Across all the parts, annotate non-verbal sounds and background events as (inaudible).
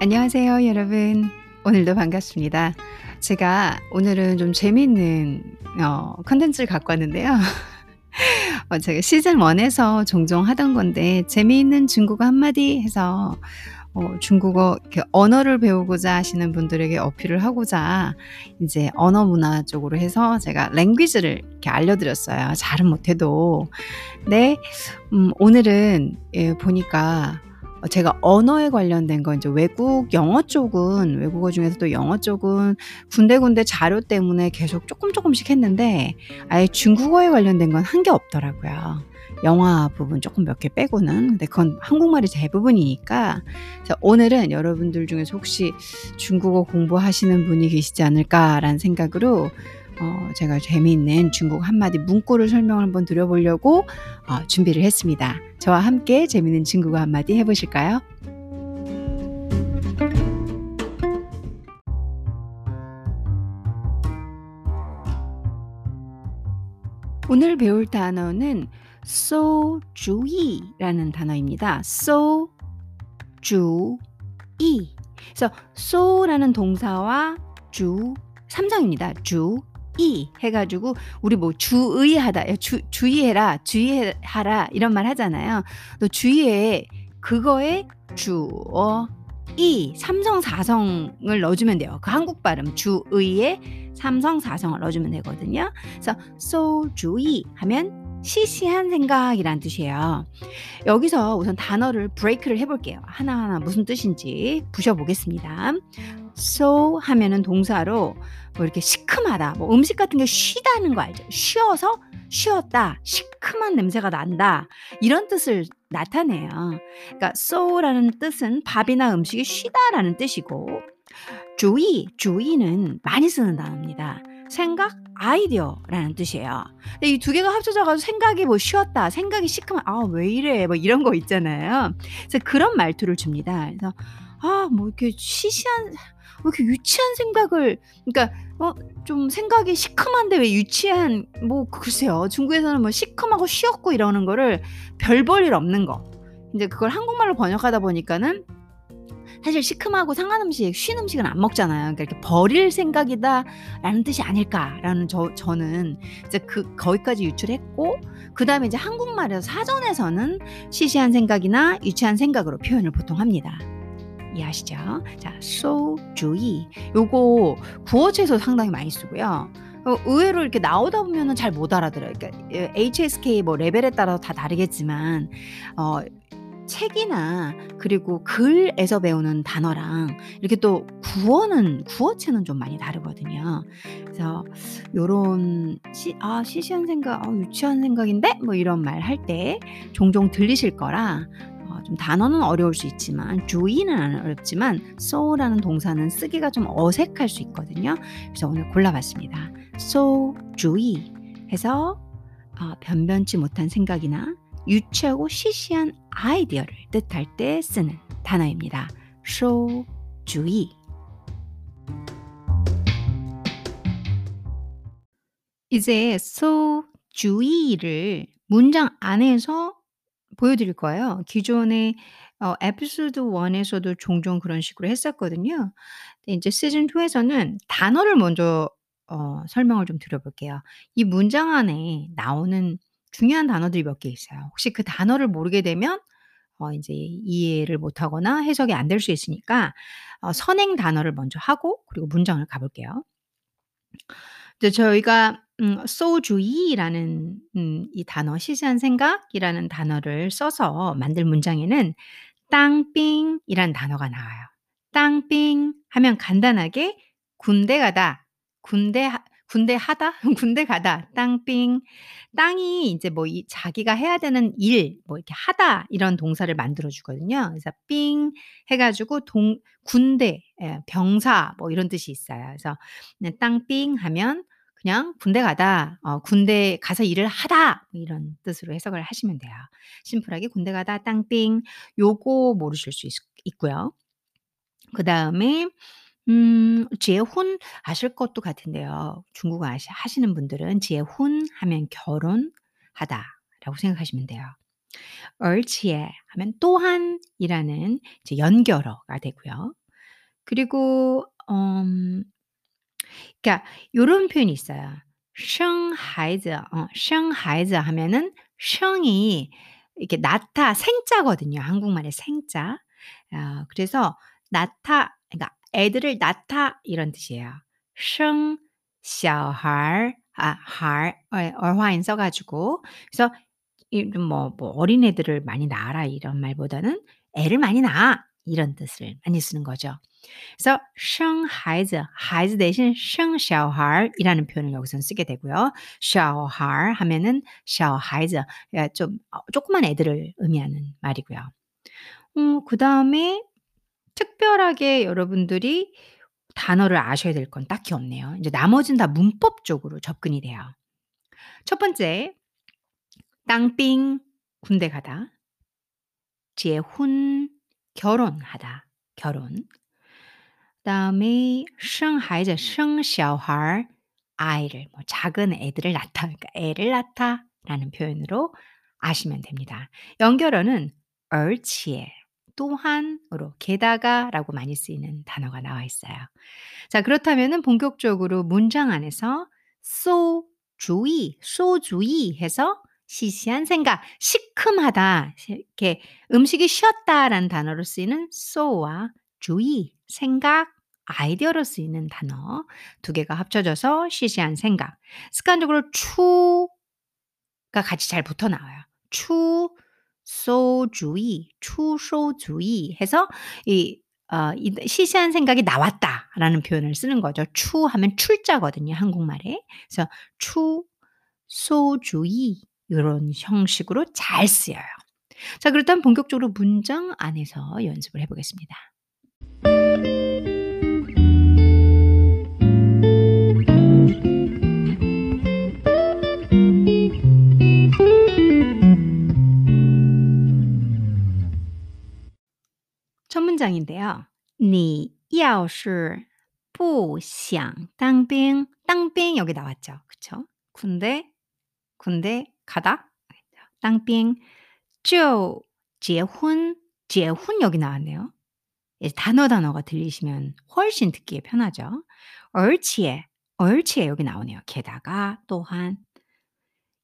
안녕하세요, 여러분. 오늘도 반갑습니다. 제가 오늘은 좀 재미있는 어, 컨텐츠를 갖고 왔는데요. (laughs) 어, 제가 시즌 1에서 종종 하던 건데 재미있는 중국어 한마디 해서 어, 중국어 언어를 배우고자 하시는 분들에게 어필을 하고자 이제 언어 문화 쪽으로 해서 제가 랭귀지를 이렇게 알려드렸어요. 잘은 못해도. 네, 음, 오늘은 예, 보니까 제가 언어에 관련된 건 이제 외국 영어 쪽은 외국어 중에서도 영어 쪽은 군데군데 자료 때문에 계속 조금 조금씩 했는데 아예 중국어에 관련된 건 한 게 없더라고요. 영화 부분 조금 몇 개 빼고는 근데 그건 한국말이 대부분이니까 오늘은 여러분들 중에서 혹시 중국어 공부하시는 분이 계시지 않을까라는 생각으로 어, 제가 재미있는 중국 한마디 문구를 설명을 한번 드려보려고 어, 준비를 했습니다. 저와 함께 재미있는 중국어 한마디 해보실까요? 오늘 배울 단어는 so 주의라는 단어입니다. so 주의. 그래서 so라는 동사와 주 삼성입니다. 주 이 해가지고 우리 뭐 주의하다 주, 주의해라 주의하라 이런 말 하잖아요. 또 주의해 그거에 주어 이 삼성 사성을 넣어주면 돼요. 그 한국 발음 주의에 삼성 사성을 넣어주면 되거든요. 그래서 so 주의 하면 시시한 생각이란 뜻이에요. 여기서 우선 단어를 브레이크를 해볼게요. 하나하나 무슨 뜻인지 부셔보겠습니다. so 하면은 동사로 뭐 이렇게 시큼하다, 뭐 음식 같은 게 쉬다는 거 알죠? 쉬어서 쉬었다, 시큼한 냄새가 난다 이런 뜻을 나타내요. 그러니까 so라는 뜻은 밥이나 음식이 쉬다라는 뜻이고 주의, 주의는 많이 쓰는 단어입니다. 생각, 아이디어라는 뜻이에요. 근데 이 두 개가 합쳐져 가지고 생각이 뭐 쉬었다, 생각이 시큼한, 아, 왜 이래, 뭐 이런 거 있잖아요. 그래서 그런 말투를 줍니다. 그래서, 아, 뭐 이렇게 시시한, 왜 이렇게 유치한 생각을, 그러니까, 어, 좀 생각이 시큼한데 왜 유치한, 뭐, 글쎄요. 중국에서는 뭐 시큼하고 쉬었고 이러는 거를 별 볼 일 없는 거. 이제 그걸 한국말로 번역하다 보니까는 사실 시큼하고 상한 음식, 쉰 음식은 안 먹잖아요. 그러니까 이렇게 버릴 생각이다라는 뜻이 아닐까라는 저 저는 이제 그 거기까지 유출했고 그 다음에 이제 한국말에서 사전에서는 시시한 생각이나 유치한 생각으로 표현을 보통 합니다. 이해하시죠? 자, so 주의. 요거 구어체에서 상당히 많이 쓰고요. 어, 의외로 이렇게 나오다 보면은 잘 못 알아들어요. 그러니까 HSK 뭐 레벨에 따라서 다 다르겠지만 어 책이나 그리고 글에서 배우는 단어랑 이렇게 또 구어는 구어체는 좀 많이 다르거든요. 그래서 요런 시, 아 시시한 생각, 아, 유치한 생각인데 뭐 이런 말 할 때 종종 들리실 거라 어, 좀 단어는 어려울 수 있지만 주의는 안 어렵지만 so라는 동사는 쓰기가 좀 어색할 수 있거든요. 그래서 오늘 골라봤습니다. so 주의 해서 어, 변변치 못한 생각이나 유치하고 시시한 아이디어를 뜻할 때 쓰는 단어입니다. 쇼 주의. 이제 so 주의를 문장 안에서 보여드릴 거예요. 기존에 어, 에피소드 1 에서도 종종 그런 식으로 했었거든요. 이제 시즌 2 에서는 단어를 먼저 어, 설명을 좀 드려볼게요. 이 문장 안에 나오는 중요한 단어들이 몇 개 있어요. 혹시 그 단어를 모르게 되면 어 인제 이해를 못하거나 해석이 안 될 수 있으니까 어 선행 단어를 먼저 하고 그리고 문장을 가 볼게요. 이제 저희가 음 소주의라는 음 이 단어 시시한 생각이라는 단어를 써서 만들 문장에는 땅빙이란 단어가 나와요. 땅빙 하면 간단하게 군대 가다, 군대 하 군대 하다? (laughs) 군대 가다. 땅빙. 땅이 이제 뭐 이 자기가 해야 되는 일, 뭐 이렇게 하다 이런 동사를 만들어 주거든요. 그래서 삥 해가지고 동 군대, 예, 병사 뭐 이런 뜻이 있어요. 그래서 땅빙 하면 그냥 군대 가다, 어, 군대 가서 일을 하다 뭐 이런 뜻으로 해석을 하시면 돼요. 심플하게 군대 가다 땅빙 요거 모르실 수 있, 있고요. 그 다음에 음 재혼 아실 것도 같은데요. 중국어 아시 하시는 분들은 재혼 하면 결혼하다라고 생각하시면 돼요. 而且 하면 또한이라는 이제 연결어가 되고요. 그리고 음 그러니까 요런 표현이 있어요. 生孩子 어 生孩子 하면은 生이 이렇게 낳다 생자거든요. 한국말의 생자. 어 그래서 낳다 그러니까 애들을 낳다 이런 뜻이에요. 生小孩 아 孩 예 얼화인 써 가지고 그래서 이 뭐 뭐 "어린애들을 많이 낳아라." 이런 말보다는 "애를 많이 낳아." 이런 뜻을 많이 쓰는 거죠. 그래서 生孩子 孩子 대신 生小孩이라는 표현을 여기서는 쓰게 되고요. 小孩 하면은 小孩子 예 좀 어 조그만 애들을 의미하는 말이고요. 음 그다음에 특별하게 여러분들이 단어를 아셔야 될 건 딱히 없네요. 인제 나머지는 다 문법적으로 접근이 돼요. 첫 번째 땅빙 군대 가다. 结婚 결혼하다. 결혼. 그다음에 생하이자 생샤활 아이를 뭐 작은 애들을 낳다. 그러니까 애를 낳다라는 표현으로 아시면 됩니다. 연결어는 얼치에 또한으로 게다가라고 많이 쓰이는 단어가 나와 있어요. 자, 그렇다면은 본격적으로 문장 안에서 소주의, 소주의 해서 시시한 생각, 시큼하다 이렇게 음식이 쉬었다라는 단어로 쓰이는 소와 주의, 생각, 아이디어로 쓰이는 단어 두 개가 합쳐져서 시시한 생각. 습관적으로 추가 같이 잘 붙어 나와요. 추, 소주의, 추소주의 해서 이어이 시시한 생각이 나왔다라는 표현을 쓰는 거죠. 추 하면 출자거든요, 한국말에. 그래서 추, 소주의 요런 형식으로 잘 쓰여요. 자 그렇다면 본격적으로 문장 안에서 연습을 해 보겠습니다. 첫 문장인데요. 你要是不想当兵 当兵 여기 나왔죠. 그쵸? 군대, 군대 가다.当兵就结婚 结婚 여기 나왔네요. 예 단어, 단어가 들리시면 훨씬 듣기에 편하죠. 而且而且 여기 나오네요. 게다가 또한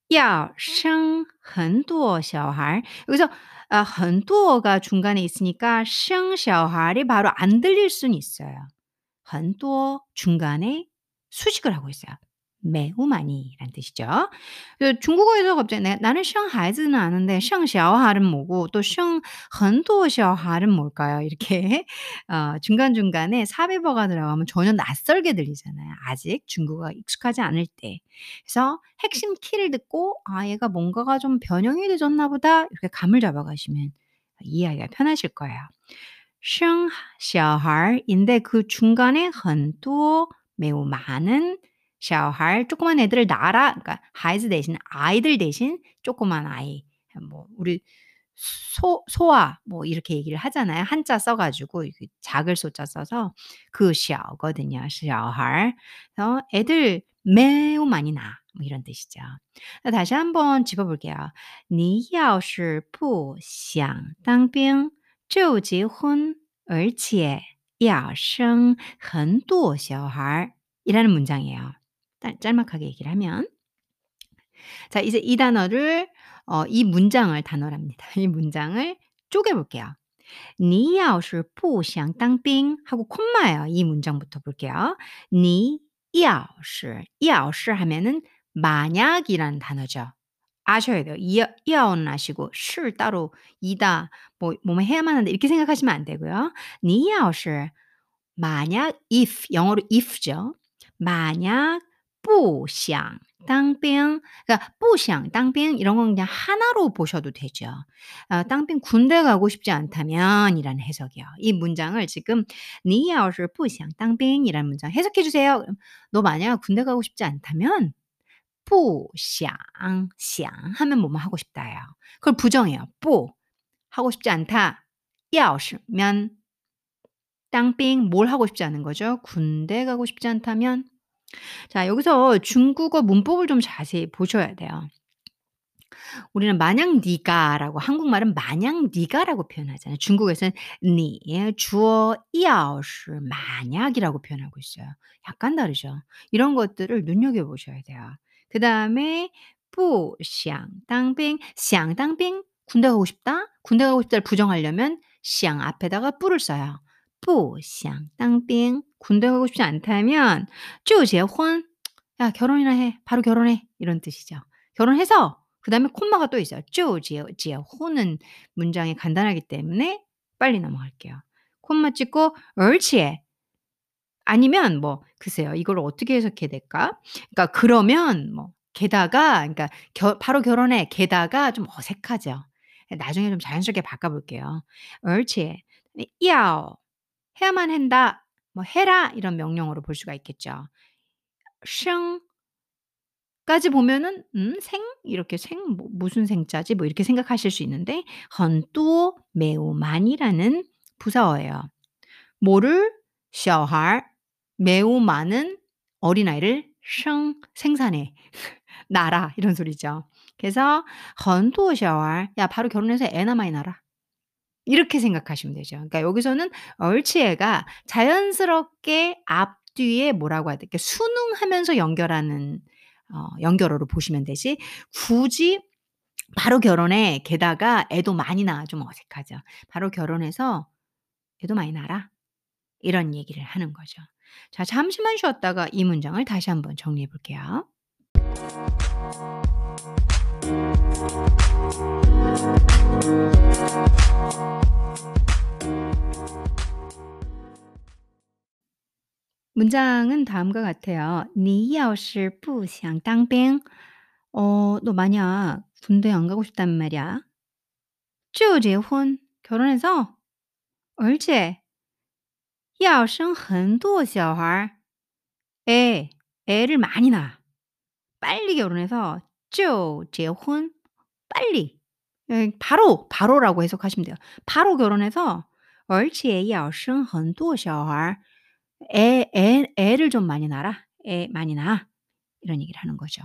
要生很多小孩 여기서 아 很多가 중간에 있으니까 生小孩이 바로 안 들릴 수는 있어요. 很多 중간에 수식을 하고 있어요. 매우 많이라는 뜻이죠. 그 중국어에서 갑자기 내 나는 生孩子는 아는데 生小孩은 뭐고 또 生很多小孩은 뭘까요? 이렇게 (laughs) 어 중간중간에 삽입어가 들어가면 전혀 낯설게 들리잖아요, 아직 중국어가 익숙하지 않을 때. 그래서 핵심 키를 듣고 '아 얘가 뭔가가 좀 변형이 되졌나 보다.' 이렇게 감을 잡아 가시면 이해하기가 편하실 거예요. 生小孩인데 그 중간에 很多 매우 많은 小孩 조그만 애들을 낳아라. 그러니까 孩子 대신 아이들 대신 조그만 아이. 뭐 우리 소 소아 뭐 이렇게 얘기를 하잖아요. 한자 써 가지고 이렇게 작을 소자 써서 그 小거든요. 小孩. 그래서 애들 매우 많이 낳아. 뭐 이런 뜻이죠. 다시 한번 짚어 볼게요. 你要是不想当兵就结婚而且要生很多小孩 이라는 문장이에요. 짤 짤막하게 얘기를 하면 자 이제 이 단어를 어 이 문장을 단어랍니다. (laughs) 이 문장을 쪼개 볼게요. 你要是不想当兵 하고 콤마예요. 이 문장부터 볼게요. 你要是要是 하면은 만약이라는 단어죠. 아셔야 돼요. 이 야오는 아시고 是 따로 이다 뭐 뭐뭐 해야만 한다 이렇게 생각하시면 안 되고요. 你要是 만약 if 영어로 if죠. 만약 뿌샹 땅병, 그러니까 뿌샹 땅병 이런 건 그냥 하나로 보셔도 되죠. 어, 아, 땅병 군대 가고 싶지 않다면이라는 해석이요. 이 문장을 지금 니야오스 뿌샹 땅병이라는 문장 해석해 주세요. 너 만약 군대 가고 싶지 않다면 뿌샹 샹 하면 뭐뭐 하고 싶다예요. 그걸 부정해요. 뿌 하고 싶지 않다. 야오스면 땅빙 뭘 하고 싶지 않은 거죠? 군대 가고 싶지 않다면 자, 여기서 중국어 문법을 좀 자세히 보셔야 돼요. 우리는 마냥 네가라고 한국말은 마냥 네가라고 표현하잖아요. 중국에서는 니 예, 주어 이아오시 만약이라고 표현하고 있어요. 약간 다르죠. 이런 것들을 눈여겨 보셔야 돼요. 그 다음에 뿌샹 땅빙 샹 땅빙 군대 가고 싶다. 군대 가고 싶다를 부정하려면 샹 앞에다가 뿌를 써요. 부샹 땅빙 군대 가고 싶지 않다면 쭈제혼 야 결혼이나 해 바로 결혼해 이런 뜻이죠. 결혼해서 그 다음에 콤마가 또 있어요. 쭈제제혼은 문장이 간단하기 때문에 빨리 넘어갈게요. 콤마 찍고 얼치에 아니면 뭐 글쎄요 이걸 어떻게 해석해야 될까? 그러니까 그러면 뭐 게다가 그러니까 겨, 바로 결혼해 게다가 좀 어색하죠. 나중에 좀 자연스럽게 바꿔볼게요. 얼치에 야오 해야만 한다. 뭐 해라 이런 명령어로 볼 수가 있겠죠. 셩까지 보면은 음, 생 이렇게 생 뭐, 무슨 생자지 뭐 이렇게 생각하실 수 있는데 헌뚜 매우 많이라는 부사어예요. 모를 셔할 매우 많은 어린아이를 생 생산해 (laughs) 나라 이런 소리죠. 그래서 헌뚜 셔할 야 바로 결혼해서 애 남아이 나라 이렇게 생각하시면 되죠. 그러니까 여기서는 而且가 자연스럽게 앞뒤에 뭐라고 해야 될까 순응하면서 연결하는 어 연결어로 보시면 되지 굳이 바로 결혼해 게다가 애도 많이 낳아 좀 어색하죠. 바로 결혼해서 애도 많이 낳아라. 이런 얘기를 하는 거죠. 자 잠시만 쉬었다가 이 문장을 다시 한번 정리해 볼게요. 문장은 다음과 같아요. 你要是不想当兵 어 너 만약 군대 안 가고 싶다면 말이야. 就结婚 결혼해서 而且要生很多小孩 애, 애를 많이 낳아. 빨리 결혼해서 就结婚 빨리. 예 바로, 바로라고 해석하시면 돼요. 바로 결혼해서 而且要生很多小孩 애 애 애를 좀 많이 낳아라. 애 많이 낳아. 이런 얘기를 하는 거죠.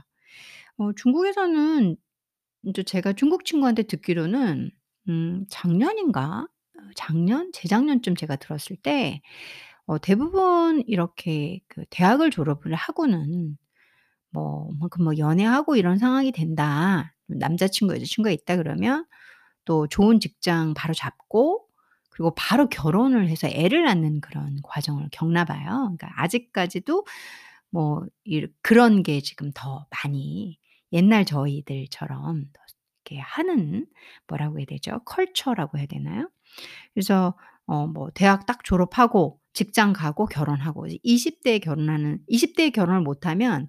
어 중국에서는 인제 제가 중국 친구한테 듣기로는 음 작년인가? 어 작년? 재작년쯤 제가 들었을 때 어 대부분 이렇게 그 대학을 졸업을 하고는 뭐뭐그뭐 연애하고 이런 상황이 된다. 남자 친구, 여자 친구가 있다 그러면 또 좋은 직장 바로 잡고 그리고 바로 결혼을 해서 애를 낳는 그런 과정을 겪나 봐요. 그러니까 아직까지도 뭐이 그런 게 지금 더 많이 옛날 저희들처럼 더 이렇게 하는 뭐라고 해야 되죠? 컬처라고 해야 되나요? 그래서 어 뭐 대학 딱 졸업하고 직장 가고 결혼하고 이제 20 대에 결혼하는 20 대에 결혼을 못 하면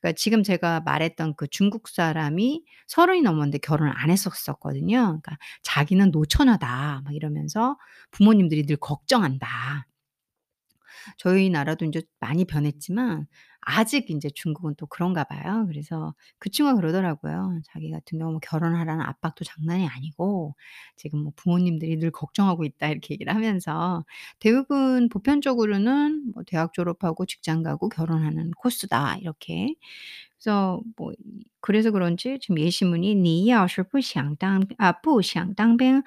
그러니까 지금 제가 말했던 그 중국 사람이 30이 넘었는데 결혼을 안 했었었거든요. 그러니까 "자기는 노처녀다." 막 이러면서 부모님들이 늘 걱정한다. 저희 나라도 인제 많이 변했지만 아직 인제 중국은 또 그런가 봐요. 그래서 그 친구가 그러더라고요. 자기 같은 경우 뭐 결혼하라는 압박도 장난이 아니고 지금 뭐 "부모님들이 늘 걱정하고 있다." 이렇게 얘기를 하면서 대부분 보편적으로는 뭐 "대학 졸업하고 직장 가고 결혼하는 코스다." 이렇게. 그래서 뭐 이 그래서 그런지 지금 예시문이 你要是不想当啊不想当兵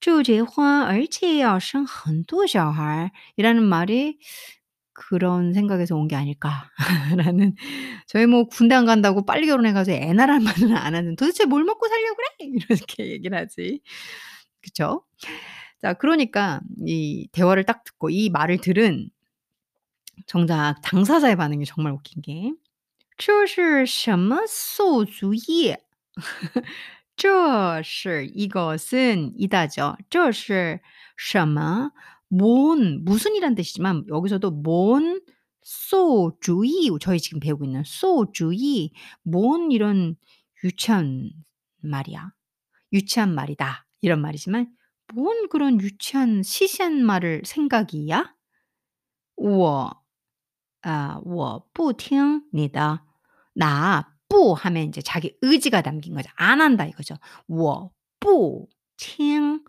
就结婚而且要生很多小孩 이라는 말이 ' 그런 생각에서 온 게 아닐까.'라는 (laughs) 저희 뭐 "군대 안 간다고 빨리 결혼해 가지고 애 낳으라는 말은 안 하는 도대체 뭘 먹고 살려고 그래?" (laughs) 이렇게 얘기를 하지. 그쵸? 자 그러니까 이 대화를 딱 듣고 이 말을 들은 정작 당사자의 반응이 정말 웃긴 게 这是什么馊主意?这是 이것은 (laughs) 이다죠. 这是什么 뭔 무슨이란 뜻이지만 여기서도 뭔 소주의 저희 지금 배우고 있는 소주의 뭔 이런 유치한 말이야. 유치한 말이다. 이런 말이지만 뭔 그런 유치한 시시한 말을 생각이야? 我 아 我不听你的. 나 不 하면 인제 자기 의지가 담긴 거죠. 안 한다 이거죠. 我不听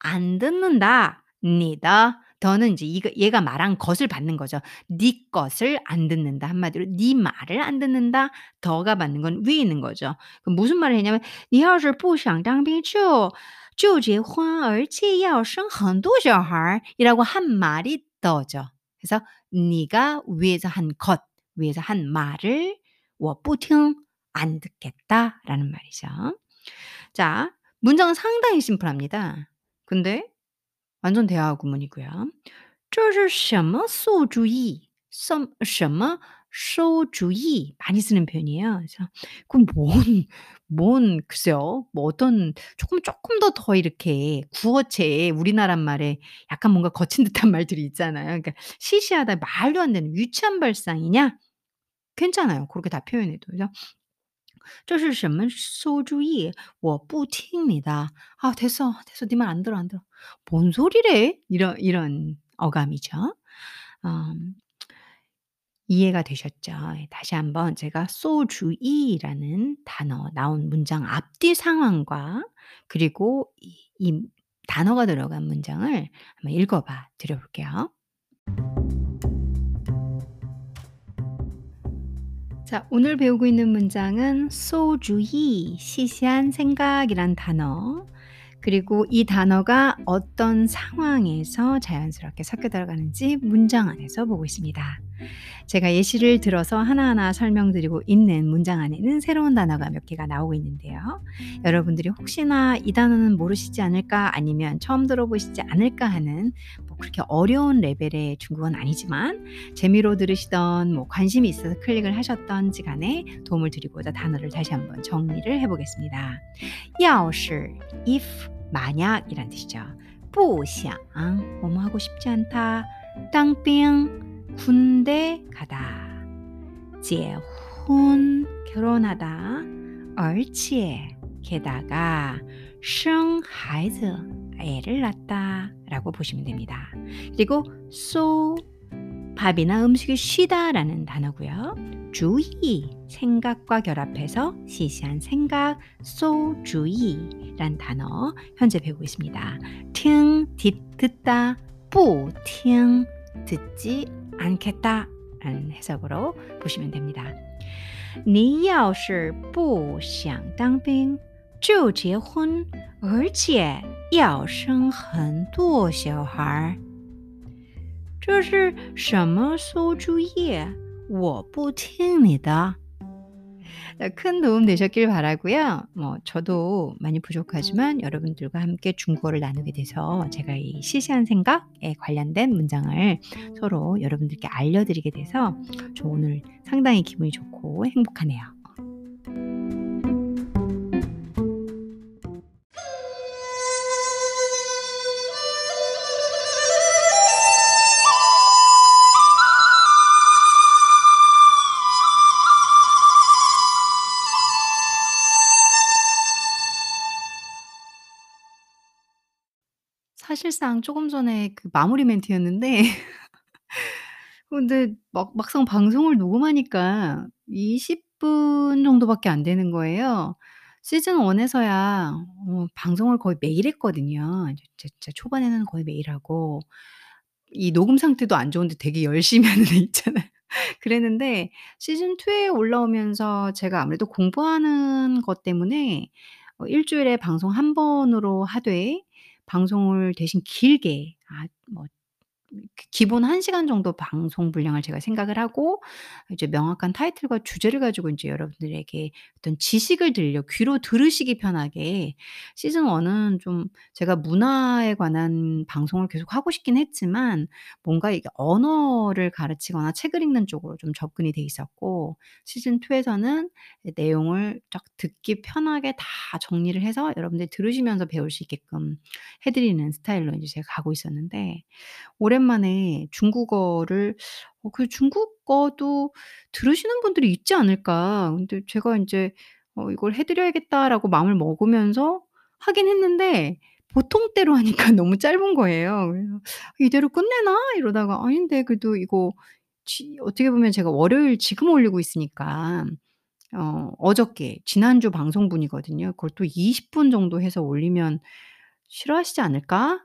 안 듣는다. 你的 더는 인제 이거 얘가 말한 것을 받는 거죠. "네 것을 안 듣는다." 한마디로 "네 말을 안 듣는다." 더가 받는 건 위에 있는 거죠. 그럼 무슨 말을 했냐면 "你要是不想当兵就就结婚而且要生很多小孩." 이라고 한 말이 더죠. 그래서 네가 위에서 한 것, 위에서 한 말을 我不听 안 듣겠다라는 말이죠. 자 문장은 상당히 심플합니다. 근데 완전 대화 구문이고요. 这是什么馊主意?什什么馊主意 많이 쓰는 표현이에요. 그래서 그럼 뭔 뭔 글쎄요. 뭐 어떤 조금 쪼끔 더 더 이렇게 구어체에 우리나라 말에 약간 뭔가 거친 듯한 말들이 (laughs) 있잖아요. 그러니까 시시하다 말도 안 되는 유치한 발상이냐? 괜찮아요. 고렇게 다 표현해도. 그죠? 这是什么馊主意?我不听你的. "아 됐어, 됐어. 네 말 안 들어, 안 들어." "뭔 소리래?" 이런 이런 어감이죠. 음 이해가 되셨죠? 예 다시 한번 제가 馊主意 라는 단어 나온 문장 앞뒤 상황과 그리고 이 이 단어가 들어간 문장을 한번 읽어 봐 드려 볼게요. 자, 오늘 배우고 있는 문장은 소주의 시시한 생각이란 단어 그리고 이 단어가 어떤 상황에서 자연스럽게 섞여 들어가는지 문장 안에서 보고 있습니다. 제가 예시를 들어서 하나하나 설명드리고 있는 문장 안에는 새로운 단어가 몇 개가 나오고 있는데요. 여러분들이 혹시나 이 단어는 모르시지 않을까 아니면 처음 들어보시지 않을까 하는 뭐 그렇게 어려운 레벨의 중국어는 아니지만 재미로 들으시던 뭐 관심이 있어서 클릭을 하셨던지 간에 도움을 드리고자 단어를 다시 한번 정리를 해보겠습니다. 야오시 if 만약이란 뜻이죠. 不想, 뭐뭐 하고 싶지 않다. 땅빙 군대 가다. 结婚 결혼하다. 而且 게다가 生孩子 애를 낳다 라고 보시면 됩니다. 그리고 so 밥이나 음식을 쉬다라는 단어고요. 주의 생각과 결합해서 시시한 생각 so 주의란 단어 현재 배우고 있습니다. 听 듣다 不听 듣지 않겠다 라는 해석으로 보시면 됩니다. 你要是不想当兵就结婚而且要生很多小孩这是什么馊主意我不听你的 큰 도움 되셨길 바라고요. 뭐 저도 많이 부족하지만 여러분들과 함께 중국어를 나누게 돼서 제가 이 시시한 생각에 관련된 문장을 서로 여러분들께 알려드리게 돼서 저 오늘 상당히 기분이 좋고 행복하네요. 사실상 조금 전에 그 마무리 멘트였는데 (laughs) 근데 막 막상 방송을 녹음하니까 20 분 정도밖에 안 되는 거예요. 시즌 1 에서야 어 방송을 거의 매일 했거든요. 진짜 초반에는 거의 매일 하고 이 녹음 상태도 안 좋은데 되게 열심히 (laughs) 하는 애 있잖아요. 그랬는데 시즌 2 에 올라오면서 제가 아무래도 공부하는 것 때문에 어일 주일에 방송 한 번으로 하되 방송을 대신 길게 아 뭐 기 기본 1 시간 정도 방송 분량을 제가 생각을 하고 이제 명확한 타이틀과 주제를 가지고 인제 여러분들에게 어떤 지식을 들려 귀로 들으시기 편하게 시즌 1은 좀 제가 문화에 관한 방송을 계속 하고 싶긴 했지만 뭔가 이게 언어를 가르치거나 책을 읽는 쪽으로 좀 접근이 돼 있었고 시즌 2 에서는 이 내용을 딱 듣기 편하게 다 정리를 해서 여러분들이 들으시면서 배울 수 있게끔 해 드리는 스타일로 인제 제가 가고 있었는데 오랜만에 중국어를 어 그 '중국어도 들으시는 분들이 있지 않을까.' 근데 제가 인제 '어 이걸 해 드려야겠다.'라고 마음을 먹으면서 하긴 했는데 보통 때로 하니까 (laughs) 너무 짧은 거예요. 그래서 '이대로 끝내나?' 이러다가 아닌데 그래도 이거 지 어떻게 보면 제가 월요일 지금 올리고 있으니까 어 어저께 지난주 방송분이거든요. 그걸 또 20 분 정도 해서 올리면 싫어하시지 않을까?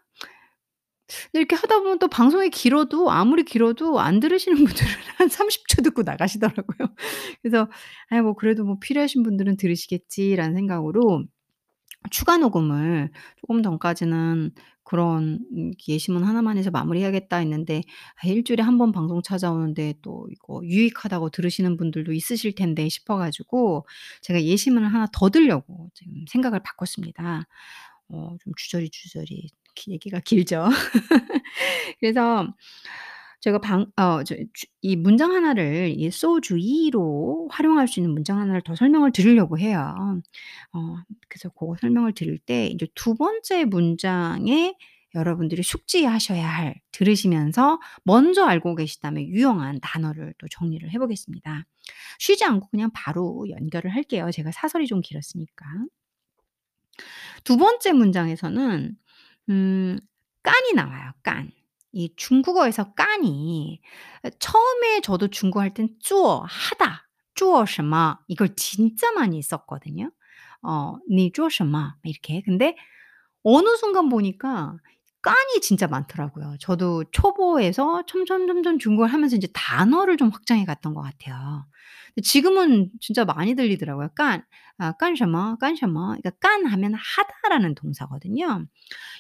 근데 이렇게 하다 보면 또 방송이 길어도 아무리 길어도 안 들으시는 분들은 (laughs) 한 30초 듣고 나가시더라고요. 그래서 '아이 뭐 그래도 뭐 필요하신 분들은 들으시겠지.'라는 생각으로 추가 녹음을 조금 전까지는 그런 음 '예시문 하나만 해서 마무리해야겠다.' 했는데 아 일 주일에 한 번 방송 찾아오는데 또 이거 유익하다고 들으시는 분들도 있으실 텐데 싶어 가지고 제가 예시문을 하나 더 들려고 지금 생각을 바꿨습니다. 어 좀 주저리, 주저리 기 얘기가 길죠. (laughs) 그래서 제가 방 어저주이 문장 하나를 이 소주의로 활용할 수 있는 문장 하나를 더 설명을 드리려고 해요. 어 그래서 고거 설명을 드릴 때 이제 두 번째 문장에 여러분들이 숙지하셔야 할 들으시면서 먼저 알고 계시다면 유용한 단어를 또 정리를 해 보겠습니다. 쉬지 않고 그냥 바로 연결을 할게요. 제가 사설이 좀 길었으니까. 두 번째 문장에서는 음 깐이 나와요, 깐. 이 중국어에서 깐이 어 처음에 저도 중국어 할 땐 做 하다, 做什么 이걸 진짜 많이 썼거든요. 어 你做什么 이렇게. 근데 어느 순간 보니까 깐이 진짜 많더라고요. 저도 초보에서 점점점점 중국어를 하면서 인제 단어를 좀 확장해 갔던 것 같아요. 근데 지금은 진짜 많이 들리더라고요. 깐 아 干什么 干什么 그러니까 깐 하면 하다라는 동사거든요.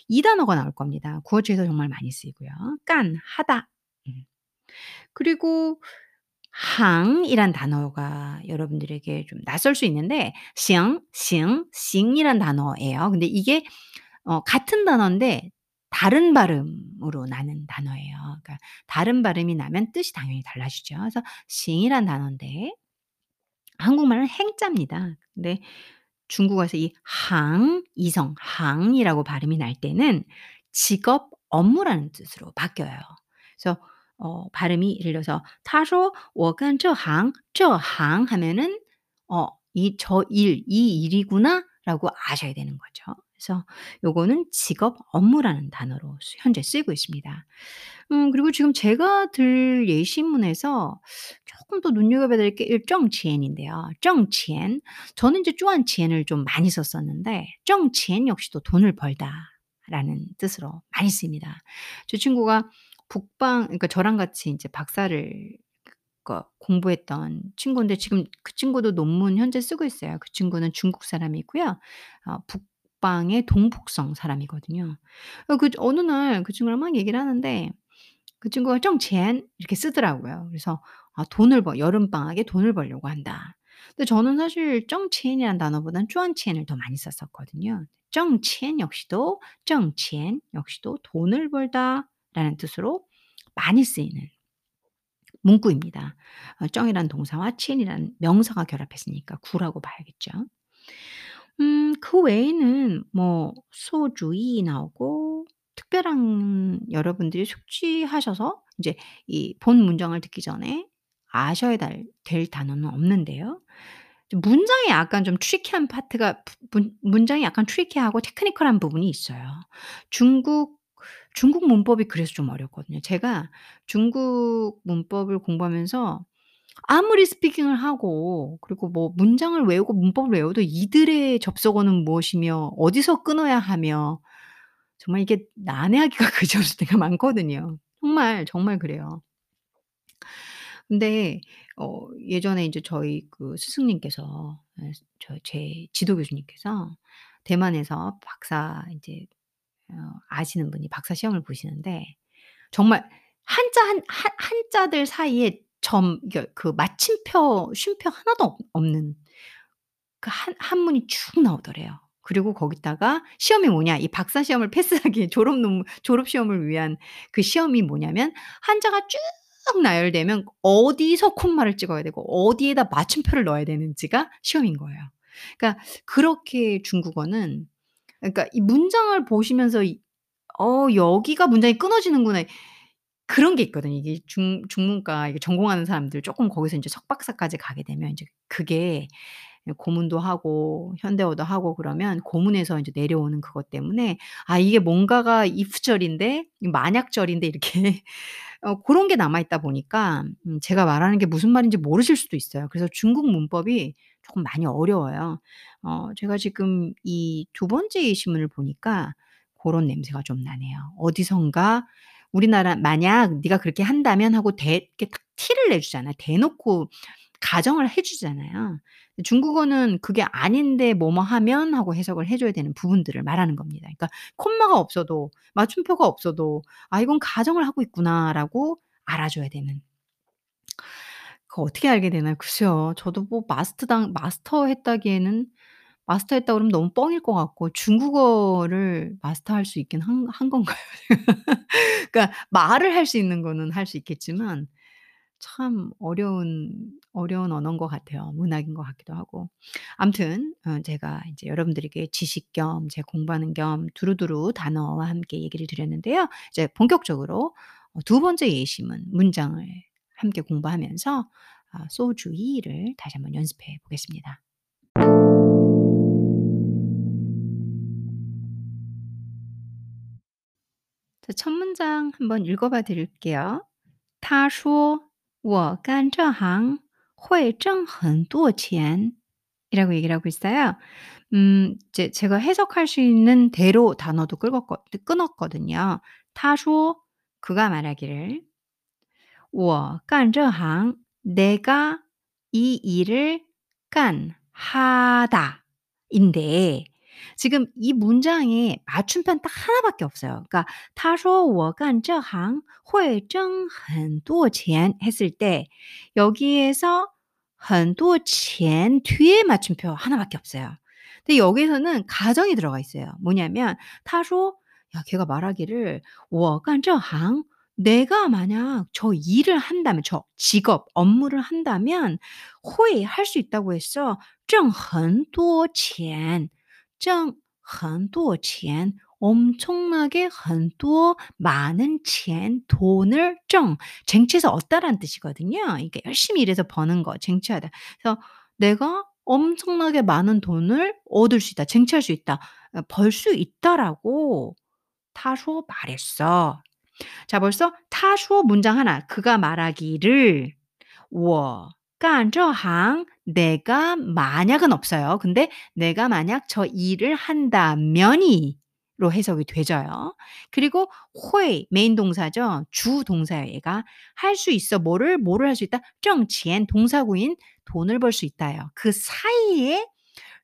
이 단어가 나올 겁니다. 구어체에서 정말 많이 쓰이고요. 깐 하다. 음. 그리고 항이란 단어가 여러분들에게 좀 낯설 수 있는데 싱, 싱, 싱이란 단어예요. 근데 이게 어 같은 단어인데 다른 발음으로 나는 단어예요. 그러니까 다른 발음이 나면 뜻이 당연히 달라지죠. 그래서 싱이란 단어인데 한국말은 행자입니다. 근데 중국어에서 이 항, 이성, 항이라고 발음이 날 때는 직업, 업무라는 뜻으로 바뀌어요. 그래서 어, 발음이 예를 들어서 타쇼 워간 저항 저항 하면은 어, 이 저 일, 이 일이구나라고 아셔야 되는 거죠. 그래서 요거는 직업 업무라는 단어로 현재 쓰이고 있습니다. 음, 그리고 지금 제가 들 예시문에서 조금 더 눈여겨봐야 될 게 정치엔인데요. 정치엔. 저는 이제 쪼안치엔을 좀 많이 썼었는데 정치엔 역시도 돈을 벌다라는 뜻으로 많이 씁니다. 저 친구가 북방 그러니까 저랑 같이 이제 박사를 그, 공부했던 친구인데 지금 그 친구도 논문 현재 쓰고 있어요. 그 친구는 중국 사람이고요. 어, 북 북방의 동북성 사람이거든요. 어, 그 어느 날 그 친구랑 막 얘기를 하는데 그 친구가 정젠 이렇게 쓰더라고요. 그래서 아, 돈을 벌 여름 방학에 돈을 벌려고 한다. 근데 저는 사실 정첸이란 단어보단 쭈안첸을 더 많이 썼었거든요. 정첸 역시도 정첸 역시도 돈을 벌다라는 뜻으로 많이 쓰이는 문구입니다. 어, 挣이란 동사와 钱이라는 명사가 결합했으니까 구라고 봐야겠죠. 음 그 외에는 뭐 소주의 나오고 특별한 여러분들이 숙지하셔서 인제 이 본 문장을 듣기 전에 아셔야 달 될 단어는 없는데요. 좀 문장이 약간 좀 tricky한 파트가 부 문 문장이 약간 tricky하고 technical한 부분이 있어요. 중국 중국 문법이 그래서 좀 어렵거든요. 제가 중국 문법을 공부하면서 아무리 스피킹을 하고 그리고 뭐 문장을 외우고 문법을 외워도 이들의 접속어는 무엇이며 어디서 끊어야 하며 정말 이게 난해하기가 (laughs) 그지없을 때가 많거든요. 정말, 정말 그래요. 근데 어 예전에 인제 저희 그 스승님께서 예저제 지도 교수님께서 대만에서 박사 인제 어 아시는 분이 박사 시험을 보시는데 정말 한자 한 한 한자들 사이에 점 그 마침표 쉼표 하나도 없 없는 그 한 한문이 쭉 나오더래요. 그리고 거기다가 시험이 뭐냐 이 박사 시험을 패스하기 (laughs) 졸업 논문 졸업 시험을 위한 그 시험이 뭐냐면 한자가 쭉 나열되면 어디서 콤마를 찍어야 되고 어디에다 맞춤표를 넣어야 되는지가 시험인 거예요. 그러니까 그렇게 중국어는 그러니까 이 문장을 보시면서 이 '어 여기가 문장이 끊어지는구나.' 그런 게 있거든요. 이게 중 중문과 전공하는 사람들 쪼끔 거기서 인제 석박사까지 가게 되면 인제 그게 예 고문도 하고 현대어도 하고 그러면 고문에서 인제 내려오는 그것 때문에 '아 이게 뭔가가 if절인데 이 만약절인데.' 이렇게 (laughs) 어 고런 게 남아 있다 보니까 음 제가 말하는 게 무슨 말인지 모르실 수도 있어요. 그래서 중국 문법이 쪼끔 많이 어려워요. 어 제가 지금 이 두 번째 예시문을 보니까 고런 냄새가 좀 나네요. 어디선가 우리나라 만약 네가 그렇게 한다면 하고 대 이렇게 딱 티를 내주잖아요. 대놓고 가정을 해 주잖아요. 중국어는 그게 아닌데 뭐뭐 하면 하고 해석을 해 줘야 되는 부분들을 말하는 겁니다. 그러니까 콤마가 없어도 맞춤표가 없어도 '아 이건 가정을 하고 있구나.'라고 알아줘야 되는. 그거 어떻게 알게 되나요? 글쎄요. 저도 뭐 마스터당 마스터 했다기에는 마스터했다 그러면 너무 뻥일 것 같고 중국어를 마스터할 수 있긴 한 한 건가요? (laughs) 그러니까 말을 할 수 있는 거는 할 수 있겠지만 참 어려운 어려운 언어인 것 같아요. 문학인 것 같기도 하고. 아무튼 어 제가 인제 여러분들에게 지식 겸 제가 공부하는 겸 두루두루 단어와 함께 얘기를 드렸는데요. 이제 본격적으로 어두 번째 예시문 문장을 함께 공부하면서 아 소주이를 다시 한번 연습해 보겠습니다. 첫 문장 한번 읽어 봐 드릴게요. 他说我干这行会挣很多钱 이라고 얘기를 하고 있어요. 음 이제 제가 해석할 수 있는 대로 단어도 끌었거 끊었거든요. 他说 그가 말하기를 我干这行 내가 이 일을 깐 하다 인데 지금 이 문장에 맞춤편 딱 하나밖에 없어요. 그러니까 他说我干这行会挣很多钱 했을 때 여기에서 很多钱 뒤에 맞춤표 하나밖에 없어요. 근데 여기서는 가정이 들어가 있어요. 뭐냐면 他说 야 걔가 말하기를 我干这行 내가 만약 저 일을 한다면 저 직업 업무를 한다면 会 할 수 있다고 했어. 挣很多钱 挣很多钱 엄청나게 很多 많은 钱 돈을 挣 쟁취해서 얻다라는 뜻이거든요. 그러니까 열심히 일해서 버는 거 쟁취하다. 그래서 내가 엄청나게 많은 돈을 얻을 수 있다. 쟁취할 수 있다. 어 '벌 수 있다.'라고 他说 말했어. 자 벌써 他说 문장 하나 그가 말하기를 我 干这行 내가 만약은 없어요. 근데 내가 만약 저 일을 한다면이 로 해석이 되져요. 그리고 会 메인 동사죠. 주 동사예요 얘가. 할 수 있어 뭐를, 뭐를 할 수 있다? 挣钱 동사구인 돈을 벌 수 있다예요. 그 사이에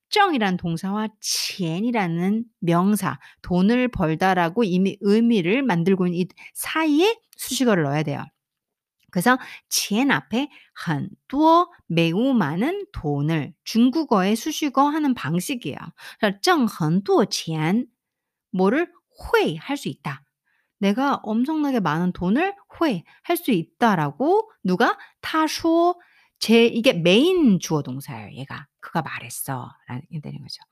挣이라는 동사와 钱이라는 명사 돈을 벌다라고 이미 의미를 만들고 있는 이 사이에 수식어를 넣어야 돼요. 그래서 钱 앞에 很多 매우 많은 돈을 중국어의 수식어 하는 방식이에요. 그래서 挣很多钱 뭐를 会 할 수 있다. 내가 엄청나게 많은 돈을 会 할 수 있다라고 누가 他说 제 이게 메인 주어 동사예요 얘가. 그가 말했어라는 게 되는 거죠.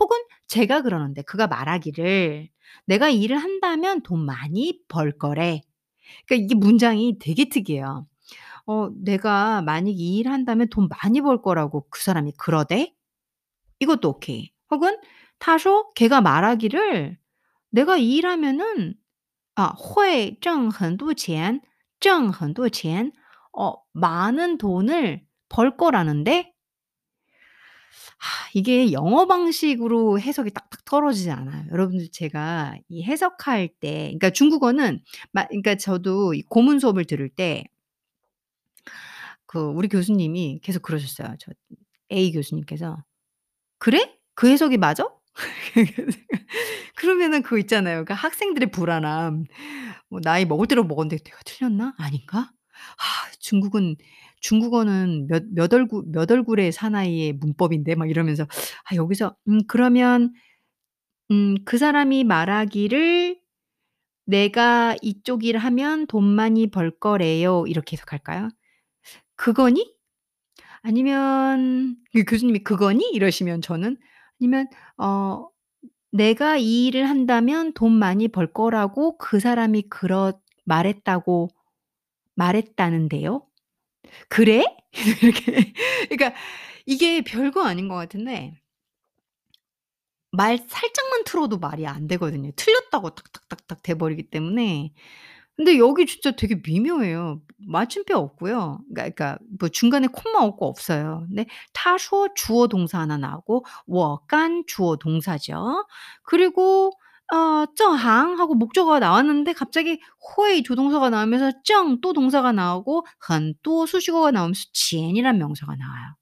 혹은 제가 그러는데 그가 말하기를 "내가 일을 한다면 돈 많이 벌 거래." 그러니까 이게 문장이 되게 특이해요. 어 내가 만약 이 일을 한다면 돈 많이 벌 거라고 그 사람이 그러대? 이것도 오케이. 혹은 他说 걔가 말하기를 "내가 이 일하면은 아 会挣很多钱挣很多钱 어 많은 돈을 벌 거라는데?" 아 이게 영어 방식으로 해석이 딱딱 떨어지지 않아요. 여러분들 제가 이 해석할 때 그러니까 중국어는 마 그러니까 저도 이 고문 수업을 들을 때 그 우리 교수님이 계속 그러셨어요. 저 A 교수님께서 "그래? 그 해석이 맞아?" (laughs) 그러면은 그거 있잖아요. 그 학생들의 불안함. 뭐 나이 먹을 대로 먹었는데 '내가 틀렸나? 아닌가?' 아 중국은 중국어는 몇 몇 얼굴 몇 얼굴의 사나이의 문법인데 막 이러면서 아 여기서 음 그러면 음 그 사람이 말하기를 "내가 이쪽 일을 하면 돈 많이 벌 거래요." 이렇게 해석할까요? "그거니?" 아니면 그 교수님이 "그거니?" 이러시면 저는 아니면 어 "내가 이 일을 한다면 돈 많이 벌 거라고 그 사람이 그렇 말했다고 말했다는데요." " 그래? (laughs) 이렇게. 그러니까 이게 별거 아닌 것 같은데 말 살짝만 틀어도 말이 안 되거든요. 틀렸다고 탁탁탁탁 돼버리기 때문에. 근데 여기 진짜 되게 미묘해요. 맞춤표 없고요. 그러니까, 그러니까, 뭐 중간에 콤마 없고 없어요. 근데 타쇼 주어 동사 하나 나오고 워간 주어 동사죠. 그리고 어 正항 하고 목적어가 나왔는데 갑자기 会 조동사가 나오면서 正 또 동사가 나오고 很多 수식어가 나오면서 前이란 명사가 나와요.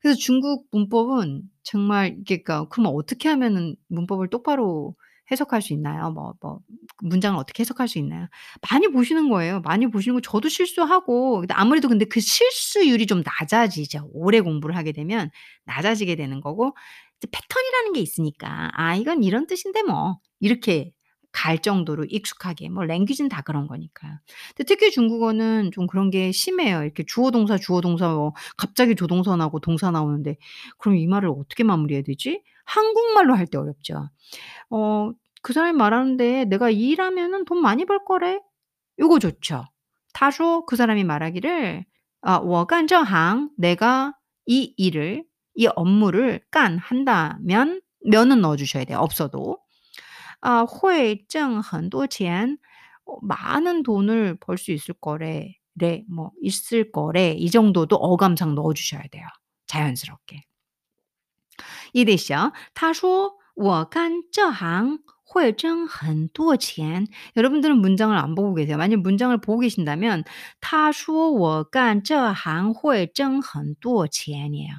그래서 중국 문법은 정말 이게 그러니까 그러면 어떻게 하면은 문법을 똑바로 해석할 수 있나요? 뭐 뭐 문장을 어떻게 해석할 수 있나요? 많이 보시는 거예요. 많이 보시는 거 저도 실수하고 근데 아무래도 근데 그 실수율이 좀 낮아지죠. 오래 공부를 하게 되면 낮아지게 되는 거고 이제 패턴이라는 게 있으니까 '아 이건 이런 뜻인데 뭐.' 이렇게 갈 정도로 익숙하게 뭐 랭귀지는 다 그런 거니까요. 근데 특히 중국어는 좀 그런 게 심해요. 이렇게 주어 동사, 주어 동사 뭐 갑자기 조동사 나오고 동사 나오는데 그럼 이 말을 어떻게 마무리해야 되지? 한국말로 할 때 어렵죠. 어 그 사람이 말하는데 "내가 이 일하면은 돈 많이 벌 거래." 요거 좋죠. 他说 그 사람이 말하기를 아 我干这行 내가 이 일을 이 업무를 干 한다면 면은 넣어 주셔야 돼요 없어도. 아 会挣很多钱 어 많은 돈을 벌 수 있을 거래 래 뭐 있을 거래 이 정도도 어감상 넣어 주셔야 돼요 자연스럽게. 이해되시죠? 他说 我干这行会挣很多钱 여러분들은 문장을 안 보고 계세요. 만약 문장을 보고 계신다면 他说我干这行会挣很多钱 이에요.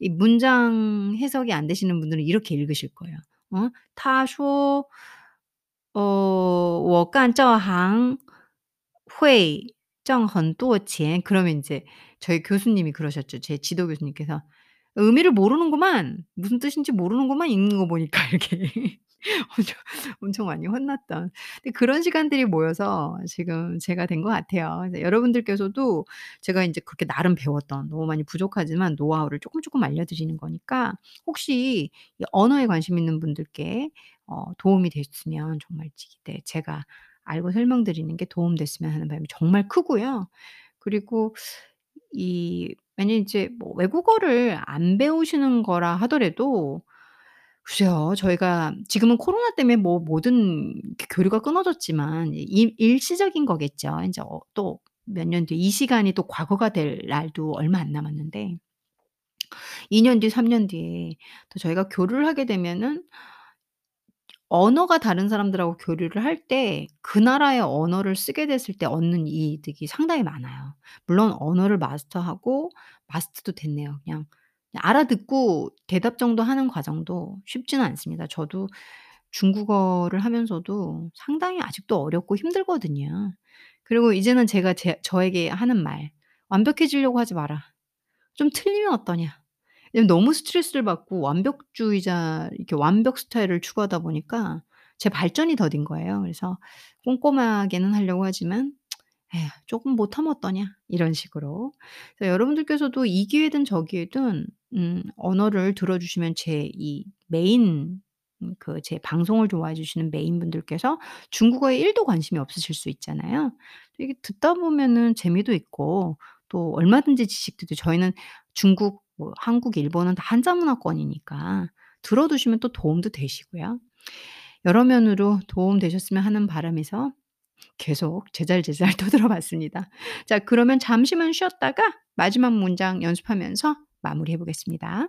이 문장 해석이 안 되시는 분들은 이렇게 읽으실 거예요. 어 他说어 我干这行会挣很多钱 그러면 인제 저희 교수님이 그러셨죠. 제 지도 교수님께서 "의미를 모르는구만. 무슨 뜻인지 모르는구만 읽는 거 보니까." (laughs) 이렇게 (laughs) 엄청 엄청 많이 혼났던 근데 그런 시간들이 모여서 지금 제가 된 것 같아요. 여러분들께서도 제가 인제 그렇게 나름 배웠던 너무 많이 부족하지만 노하우를 쪼끔 쪼끔 알려드리는 거니까 혹시 이 언어에 관심 있는 분들께 어 도움이 됐으면 정말 지네 제가 알고 설명드리는 게 도움 됐으면 하는 바람이 정말 크고요. 그리고 이 만약에 이제 뭐 외국어를 안 배우시는 거라 하더라도 글쎄요. 저희가 지금은 코로나 때문에 뭐 모든 그 교류가 끊어졌지만 이 일시적인 거겠죠. 인제 어 또 몇 년 뒤에 이 시간이 또 과거가 될 날도 얼마 안 남았는데 2 년 뒤 3 년 뒤에 또 저희가 교류를 하게 되면은 언어가 다른 사람들하고 교류를 할 때 그 나라의 언어를 쓰게 됐을 때 얻는 이득이 상당히 많아요. 물론 언어를 마스터하고 마스터도 됐네요. 그냥 알아듣고 대답 정도 하는 과정도 쉽지는 않습니다. 저도 중국어를 하면서도 상당히 아직도 어렵고 힘들거든요. 그리고 이제는 제가 제 저에게 하는 말 "완벽해지려고 하지 마라. 좀 틀리면 어떠냐." 너무 스트레스를 받고 완벽주의자 이렇게 완벽 스타일을 추구하다 보니까 제 발전이 더딘 거예요. 그래서 꼼꼼하게는 하려고 하지만 ' 에휴 쪼금 못하면 어떠냐.' 이런 식으로. 그래서 여러분들께서도 이 기회든 저 기회든 음 언어를 들어주시면 제 이 메인 음 그 제 방송을 좋아해 주시는 메인 분들께서 중국어에 1 도 관심이 없으실 수 있잖아요. 이게 듣다 보면은 재미도 있고 또 얼마든지 지식들도 저희는 중국 뭐 한국, 일본은 다 한자 문화권이니까 들어 두시면 또 도움도 되시고요. 여러 면으로 도움 되셨으면 하는 바람에서 계속 제잘제잘 (laughs) 떠들어 봤습니다. 자 그러면 잠시만 쉬었다가 마지막 문장 연습하면서 마무리해 보겠습니다.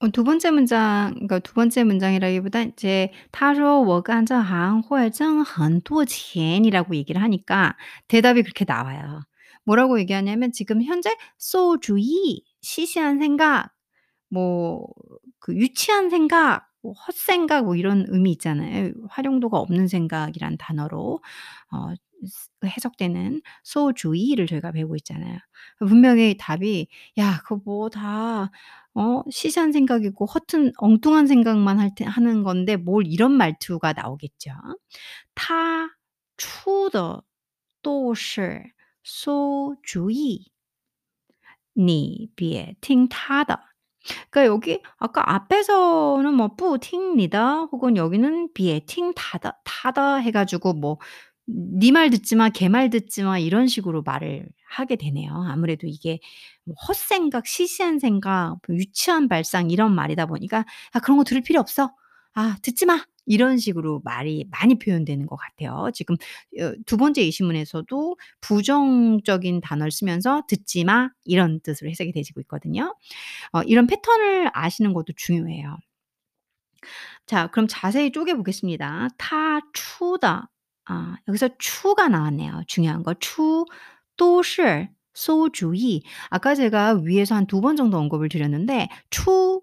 어 2 번째 문장 그러니까 2 번째 문장이라기보다 이제 他说我干这行会挣很多钱 이라고 얘기를 하니까 대답이 그렇게 나와요. 뭐라고 얘기하냐면 지금 현재 馊主意 시시한 생각 뭐 그 유치한 생각 뭐 헛생각 뭐 이런 의미 있잖아요. 활용도가 없는 생각이란 단어로 어 스 해석되는 馊主意를 저희가 배우고 있잖아요. 분명히 답이 "야 그거 뭐 다 어 시시한 생각이고 허튼 엉뚱한 생각만 할 테 하는 건데." 뭘 이런 말투가 나오겠죠. 他出的都是馊主意你别听他的. 그러니까 여기 아까 앞에서는 뭐 不听你的 혹은 여기는 别听他的他的해 가지고 뭐 "네 말 듣지 마. 걔 말 듣지 마." 이런 식으로 말을 하게 되네요. 아무래도 이게 뭐 헛생각, 시시한 생각, 뭐 유치한 발상 이런 말이다 보니까 "아 그런 거 들을 필요 없어. 아 듣지 마." 이런 식으로 말이 많이 표현되는 것 같아요. 지금 어, 두 번째 예시문에서도 부정적인 단어를 쓰면서 듣지 마 이런 뜻으로 해석이 되지고 있거든요. 어, 이런 패턴을 아시는 것도 중요해요. 자, 그럼 자세히 쪼개 보겠습니다. 타 추다. 아, 여기서 추가 나왔네요. 중요한 거. 추, 都是 소주의. 아까 제가 위에서 한 두 번 정도 언급을 드렸는데 추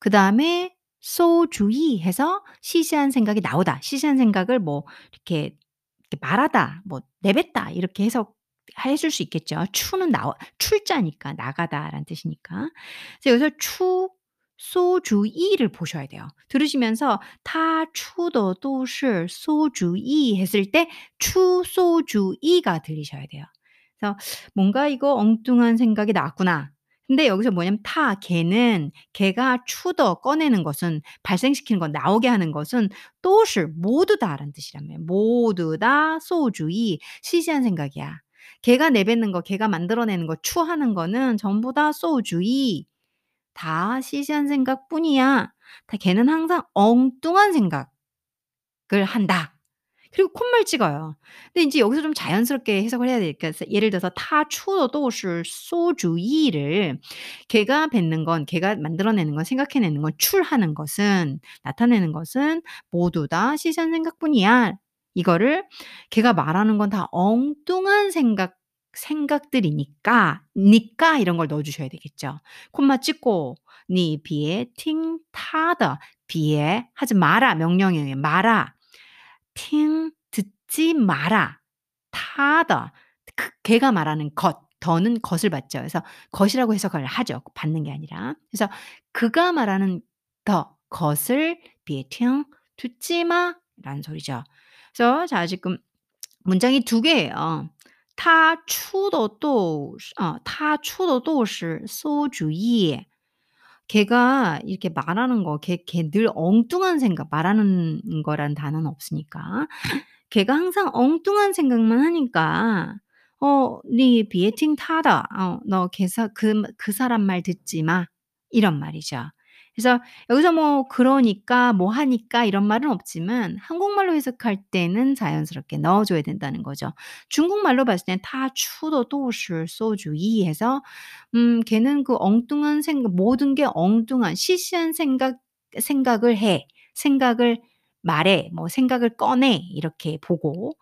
그다음에 소주의 해서 시시한 생각이 나오다. 시시한 생각을 뭐 이렇게, 이렇게 말하다, 뭐 내뱉다 이렇게 해석 해줄 수 있겠죠. 추는 나와 출자니까 나가다라는 뜻이니까. 그래서 여기서 추 소주의를 보셔야 돼요. 들으시면서 타 추더 도시 소주의 했을 때 추 소주의가 들리셔야 돼요. 그래서 뭔가 이거 엉뚱한 생각이 나왔구나. 근데 여기서 뭐냐면 타 걔는 걔가 추더 꺼내는 것은 발생시키는 건 나오게 하는 것은 도시 모두 다라는 뜻이라며 모두 다 소주의 시시한 생각이야. 걔가 내뱉는 거, 걔가 만들어내는 거, 추하는 거는 전부 다 소주의. 다 시시한 생각뿐이야. 다 걔는 항상 엉뚱한 생각을 한다. 그리고 콧말 찍어요. 근데 인제 여기서 좀 자연스럽게 해석을 해야 되니까 예를 들어서 타 추도是 소주의를 걔가 뱉는 건 걔가 만들어내는 건 생각해내는 건 출하는 것은 나타내는 것은 모두 다 시시한 생각뿐이야. 이거를 걔가 말하는 건 다 엉뚱한 생각 생각들이니까 니까 이런 걸 넣어 주셔야 되겠죠. 콤마 찍고 니 비에 팅 타더 비에 하지 마라 명령형에 마라 팅 듣지 마라 타더 그 걔가 말하는 것 더는 것을 받죠. 그래서 것이라고 해석을 하죠. 받는 게 아니라. 그래서 그가 말하는 더 것을 비에 팅 듣지 마라는 소리죠. 그래서 자 지금 문장이 두 개예요. 他出的都是어他出的都是馊主意. 걔가 이렇게 말하는 거, 걔, 걔 늘 엉뚱한 생각, 말하는 거란 단어는 없으니까. 걔가 항상 엉뚱한 생각만 하니까, 어, 네 비에팅 타다. 어, 너 걔사, 그, 그 사람 말 듣지 마. 이런 말이죠. 그래서 여기서 뭐 그러니까 뭐 하니까 이런 말은 없지만 한국말로 해석할 때는 자연스럽게 넣어 줘야 된다는 거죠. 중국말로 봤을 땐다 추도 도시 소주이 해서 음 걔는 그 엉뚱한 생각 모든 게 엉뚱한 시시한 생각 생각을 해. 생각을 말해. 뭐 생각을 꺼내. 이렇게 보고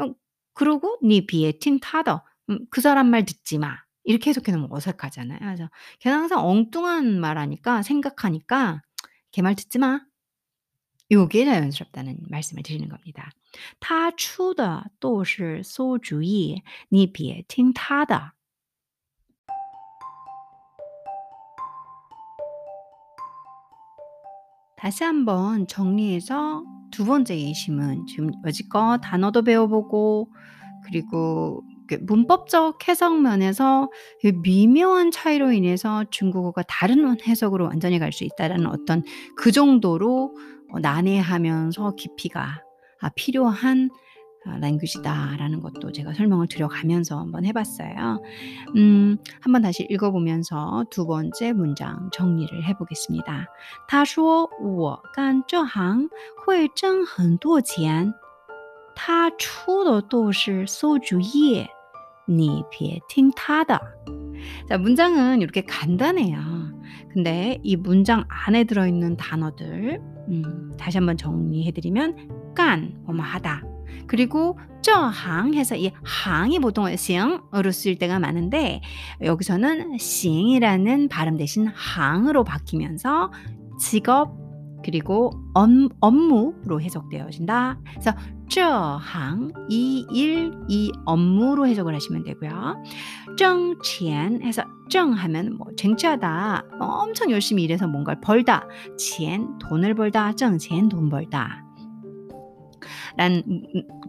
어 그러고 네 비에 틴 타더. 음 그 사람 말 듣지 마. 이렇게 해석해 놓으면 어색하잖아요. 그래서 걔는 항상 엉뚱한 말 하니까 생각하니까 걔 말 듣지 마. 요게 자연스럽다는 말씀을 드리는 겁니다. 他出的都是馊主意,你别听他的. 다시 한번 정리해서 두 번째 예심은 지금 여지껏 단어도 배워보고 그리고 문법적 해석 면에서 미묘한 차이로 인해서 중국어가 다른 해석으로 완전히 갈 수 있다라는 어떤 그 정도로 어 난해하면서 깊이가 아 필요한 아 랭귀지다라는 것도 제가 설명을 드려 가면서 한번 해 봤어요. 음 한번 다시 읽어 보면서 두 번째 문장 정리를 해 보겠습니다. 他说我干这行会挣很多钱他出的都是馊主意 你别听他的. 자, 문장은 이렇게 간단해요. 근데 이 문장 안에 들어있는 단어들, 음, 다시 한번 정리해드리면, 깐, 뭐뭐 하다. 그리고 저항 해서 이 항이 보통 싱으로 쓸 때가 많은데 여기서는 싱이라는 발음 대신 항으로 바뀌면서 직업 그리고 업, 업무로 해석되어진다. 그래서 这行 이 일, 이 업무로 해석을 하시면 되고요. 挣钱 해서 挣 하면 뭐 쟁취하다. 뭐 엄청 열심히 일해서 뭔가를 벌다. 钱 돈을 벌다. 挣钱 돈 벌다. 란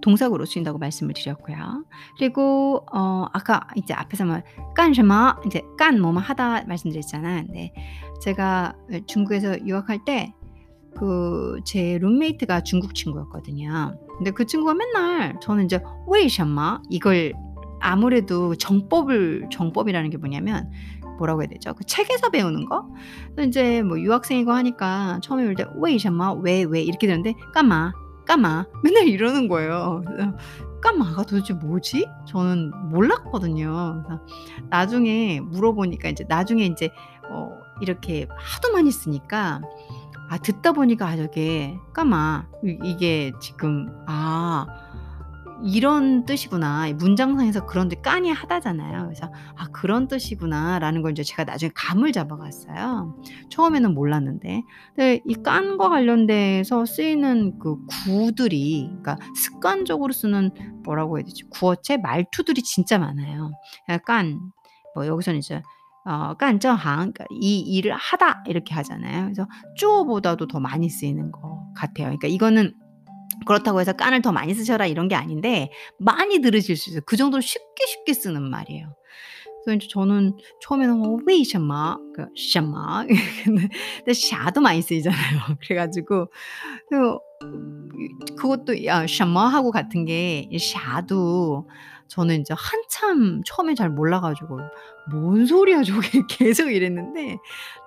동사구로 쓰인다고 말씀을 드렸고요. 그리고 어 아까 이제 앞에서 뭐 깐什么 이제 깐 뭐뭐 하다 말씀드렸잖아요. 네. 제가 중국에서 유학할 때 그 제 룸메이트가 중국 친구였거든요. 근데 그 친구가 맨날 저는 이제 왜什么이걸 아무래도 정법을 정법이라는 게 뭐냐면 뭐라고 해야 되죠? 그 책에서 배우는 거. 이제 뭐 유학생이고 하니까 처음에 올때 왜이셔마 왜왜 이렇게 되는데 까마 까마 맨날 이러는 거예요. 까마가 도대체 뭐지? 저는 몰랐거든요. 그래서 나중에 물어보니까 이제 나중에 이제 어 이렇게 하도 많이 쓰니까 아 듣다 보니까 아 저게 까마 이게 지금 아 이런 뜻이구나. 문장상에서 그런 뜻 까니 하다잖아요. 그래서 '아 그런 뜻이구나.'라는 걸 이제 제가 나중에 감을 잡아갔어요. 처음에는 몰랐는데. 근데 이 깐과 관련돼서 쓰이는 그 구들이 그러니까 습관적으로 쓰는 뭐라고 해야 되지? 구어체 말투들이 진짜 많아요. 깐, 뭐 여기서는 이제 어 깐저항 그러니까 이 일을 하다 이렇게 하잖아요. 그래서 쭈어보다도 더 많이 쓰이는 것 같아요. 그러니까 이거는 그렇다고 해서 깐을 더 많이 쓰셔라 이런 게 아닌데 많이 들으실 수 있어요. 그 정도로 쉽게 쉽게 쓰는 말이에요. 그래서 이제 저는 처음에는 어, 为什么? 그 什么? (laughs) 근데 샤도 많이 쓰이잖아요. (laughs) 그래가지고 그, 그것도 야 什么하고 같은 게 샤도 저는 이제 한참 처음에 잘 몰라가지고 뭔 소리야 저게 (laughs) 계속 이랬는데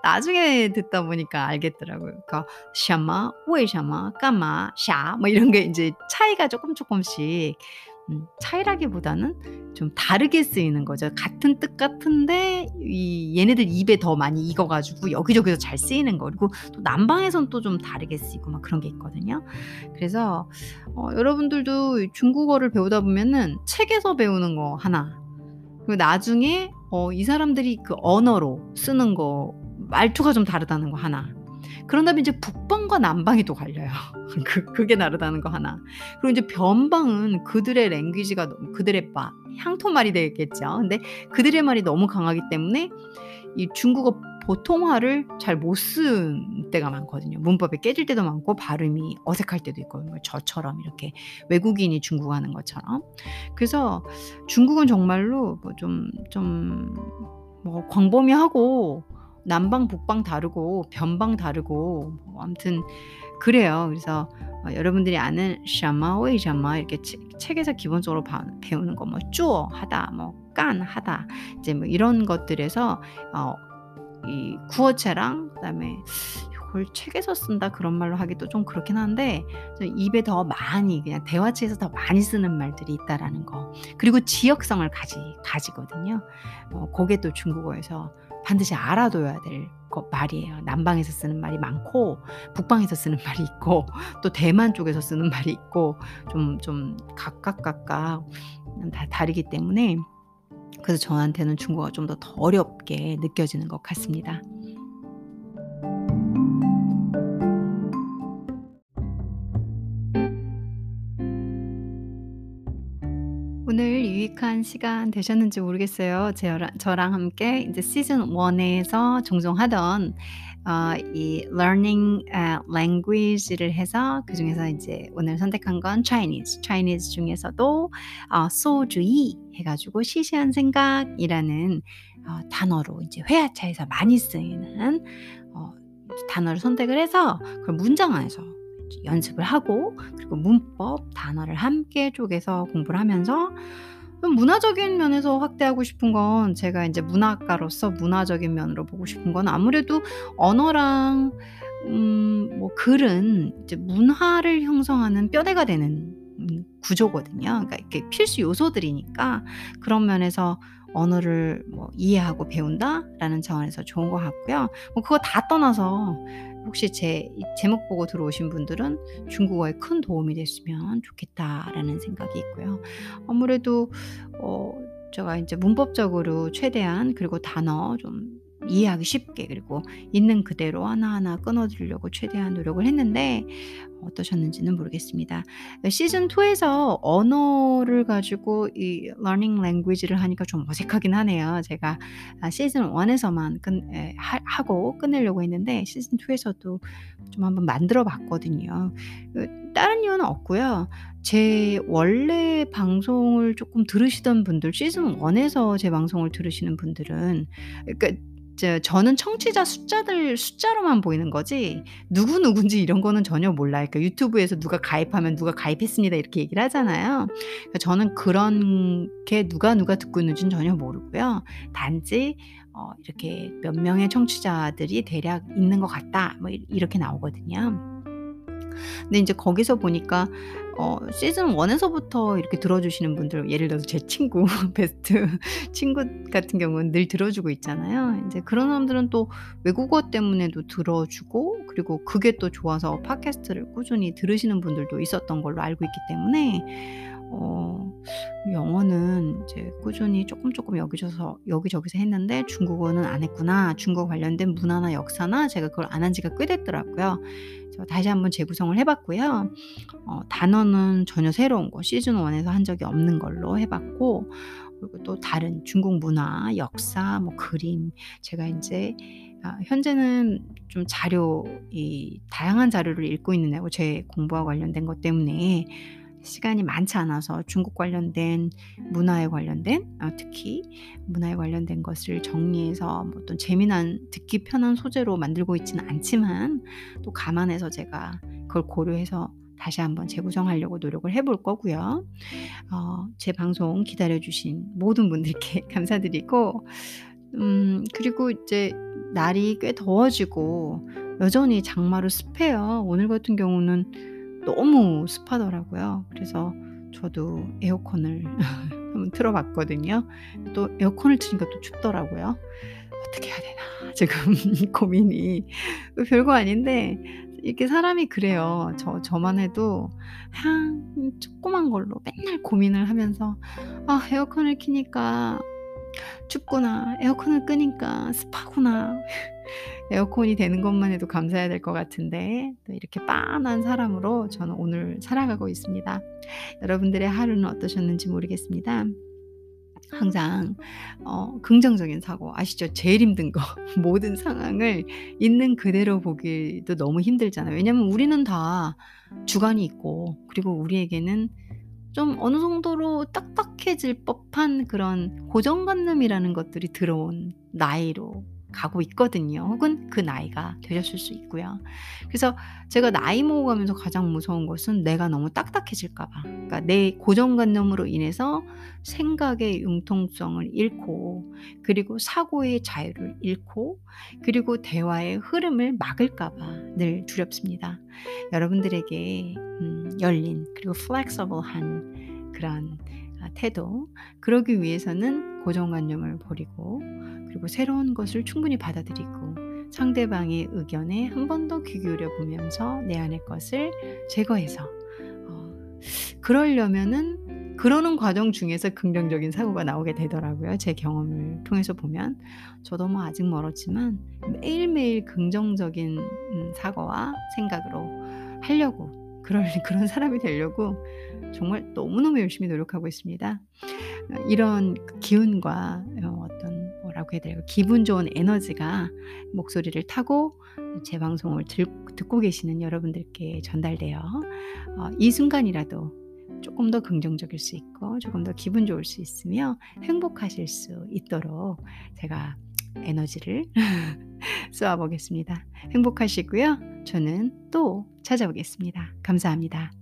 나중에 듣다 보니까 알겠더라고요. 그러니까 샤마, 왜什么, 까마, 샤, 뭐 이런 게 이제 차이가 조금 조금씩 음, 차이라기보다는 좀 다르게 쓰이는 거죠. 같은 뜻 같은데 이 얘네들 입에 더 많이 익어가지고 여기저기서 잘 쓰이는 거 그리고 또 남방에선 또 좀 다르게 쓰이고 막 그런 게 있거든요. 그래서 어, 여러분들도 중국어를 배우다 보면은 책에서 배우는 거 하나 그리고 나중에 어, 이 사람들이 그 언어로 쓰는 거 말투가 좀 다르다는 거 하나 그런 다음에 이제 북방과 남방이 또 갈려요. (laughs) 그, 그게 다르다는 거 하나. 그리고 이제 변방은 그들의 랭귀지가 그들의 바, 향토 말이 되겠죠. 근데 그들의 말이 너무 강하기 때문에 이 중국어 보통화를 잘 못 쓴 때가 많거든요. 문법에 깨질 때도 많고 발음이 어색할 때도 있거든요. 저처럼 이렇게 외국인이 중국어 하는 것처럼. 그래서 중국은 정말로 뭐 좀 좀뭐 광범위하고 남방 북방 다르고 변방 다르고 뭐 아무튼 그래요. 그래서 어, 여러분들이 아는 샤마 웨이샤마 이렇게 책, 책에서 기본적으로 바, 배우는 거 뭐 쭈어 하다 뭐깐 하다 이제 뭐 이런 것들에서 어, 이 구어체랑 그다음에 이걸 책에서 쓴다 그런 말로 하기도 좀 그렇긴 한데 입에 더 많이 그냥 대화체에서 더 많이 쓰는 말들이 있다라는 거 그리고 지역성을 가지 가지거든요. 어, 그게 또 중국어에서 반드시 알아둬야 될 말이에요. 남방에서 쓰는 말이 많고 북방에서 쓰는 (laughs) 말이 있고 또 대만 쪽에서 쓰는 (laughs) 말이 있고 좀 좀 각각 각각 다 다르기 때문에 그래서 저한테는 중국어가 좀 더 어렵게 느껴지는 것 같습니다. 유익한 시간 되셨는지 모르겠어요. 저랑, 저랑 함께 이제 시즌 1에서 종종 하던 어, 이 learning uh, language를 해서 그 중에서 이제 오늘 선택한 건 Chinese. Chinese 중에서도 어, 소주의 해가지고 시시한 생각이라는 어, 단어로 이제 회화차에서 많이 쓰이는 어, 단어를 선택을 해서 그 문장 안에서 연습을 하고 그리고 문법, 단어를 함께 쪼개서 공부를 하면서 문화적인 면에서 확대하고 싶은 건 제가 이제 문학가로서 문화적인 면으로 보고 싶은 건 아무래도 언어랑 음, 뭐 글은 이제 문화를 형성하는 뼈대가 되는 음, 구조거든요. 그러니까 이렇게 필수 요소들이니까 그런 면에서 언어를 뭐 이해하고 배운다라는 차원에서 좋은 것 같고요. 뭐 그거 다 떠나서 혹시 제 제목 보고 들어오신 분들은 중국어에 큰 도움이 됐으면 좋겠다라는 생각이 있고요. 아무래도 어 제가 이제 문법적으로 최대한 그리고 단어 좀 이해하기 쉽게 그리고 있는 그대로 하나하나 끊어드리려고 최대한 노력을 했는데 어떠셨는지는 모르겠습니다. 시즌 2에서 언어를 가지고 이 learning language를 하니까 좀 어색하긴 하네요. 제가 아, 시즌 1에서만 끝, 에, 하, 고 끝내려고 했는데 시즌 2에서도 좀 한번 만들어 봤거든요. 그, 다른 이유는 없고요. 제 원래 방송을 조금 들으시던 분들, 시즌 1에서 제 방송을 들으시는 분들은, 그러니까 저는 청취자 숫자들 숫자로만 보이는 거지 누구 누군지 이런 거는 전혀 몰라요. 그러니까 유튜브에서 누가 가입하면 누가 가입했습니다 이렇게 얘기를 하잖아요. 그러니까 저는 그런 게 누가 누가 듣고 있는지는 전혀 모르고요. 단지 어 이렇게 몇 명의 청취자들이 대략 있는 것 같다. 뭐 이렇게 나오거든요. 근데 인제 거기서 보니까 어 시즌 1 에서부터 이렇게 들어주시는 분들 예를 들어서 제 친구 (laughs) 베스트 친구 같은 경우는 늘 들어주고 있잖아요. 인제 그런 사람들은 또 외국어 때문에도 들어주고 그리고 그게 또 좋아서 팟캐스트를 꾸준히 들으시는 분들도 있었던 걸로 알고 있기 때문에 어 영어는 이제 꾸준히 쪼끔 쪼끔 여기저서 여기저기서 했는데 '중국어는 안 했구나. 중국어 관련된 문화나 역사나' 제가 그걸 안 한 지가 꽤 됐더라고요. 다시 한번 재구성을 해 봤고요. 어 단어는 전혀 새로운 거 시즌 1 에서 한 적이 없는 걸로 해 봤고 그리고 또 다른 중국 문화, 역사, 뭐 그림 제가 인제 아 현재는 좀 자료 이 다양한 자료를 읽고 있는 애고 제 공부와 관련된 것 때문에 시간이 많지 않아서 중국 관련된 문화에 관련된 어 특히 문화에 관련된 것을 정리해서 뭐 어떤 재미난 듣기 편한 소재로 만들고 있지는 않지만 또 감안해서 제가 그걸 고려해서 다시 한번 재구성하려고 노력을 해볼 거고요. 어 제 방송 기다려 주신 모든 분들께 (laughs) 감사드리고 음 그리고 이제 날이 꽤 더워지고 여전히 장마로 습해요. 오늘 같은 경우는 너무 습하더라고요. 그래서 저도 에어컨을 (laughs) 한번 틀어 봤거든요. 또 에어컨을 트니까 또 춥더라고요. '어떻게 해야 되나.' (laughs) 지금 고민이 별거 아닌데 이게 사람이 그래요. 저 저만 해도 한 조그만 걸로 맨날 고민을 하면서 '아 에어컨을 켜니까 춥구나. 에어컨을 끄니까 습하구나.' 에어컨이 되는 것만 해도 감사해야 될 것 같은데 또 이렇게 빤한 사람으로 저는 오늘 살아가고 있습니다. 여러분들의 하루는 어떠셨는지 모르겠습니다. 항상 어 긍정적인 사고 아시죠? 제일 힘든 거 (laughs) 모든 상황을 있는 그대로 보기도 너무 힘들잖아요. 왜냐면 우리는 다 주관이 있고 그리고 우리에게는 좀 어느 정도로 딱딱해질 법한 그런 고정관념이라는 것들이 들어온 나이로 가고 있거든요. 혹은 그 나이가 되셨을 수 있고요. 그래서 제가 나이 먹어가면서 가장 무서운 것은 내가 너무 딱딱해질까 봐. 그러니까 내 고정관념으로 인해서 생각의 융통성을 잃고 그리고 사고의 자유를 잃고 그리고 대화의 흐름을 막을까 봐 늘 두렵습니다. 여러분들에게 음 열린 그리고 flexible한 그런 아 태도 그러기 위해서는 고정관념을 버리고 그리고 새로운 것을 충분히 받아들이고 상대방의 의견에 한 번 더 귀 기울여 보면서 내 안의 것을 제거해서 어 그러려면은 그러는 과정 중에서 긍정적인 사고가 나오게 되더라고요. 제 경험을 통해서 보면. 저도 뭐 아직 멀었지만 매일매일 긍정적인 음 사고와 생각으로 하려고 그럴 (laughs) 그런 사람이 되려고 정말 너무너무 열심히 노력하고 있습니다. 어 이런 기운과 어 어떤 뭐라고 해야 될까요? 기분 좋은 에너지가 목소리를 타고 제 방송을 들 듣고 계시는 여러분들께 전달돼요. 어이 순간이라도 쪼끔 더 긍정적일 수 있고 조금 더 기분 좋을 수 있으며 행복하실 수 있도록 제가 에너지를 (laughs) 쏘아 보겠습니다. 행복하시고요. 저는 또 찾아오겠습니다. 감사합니다.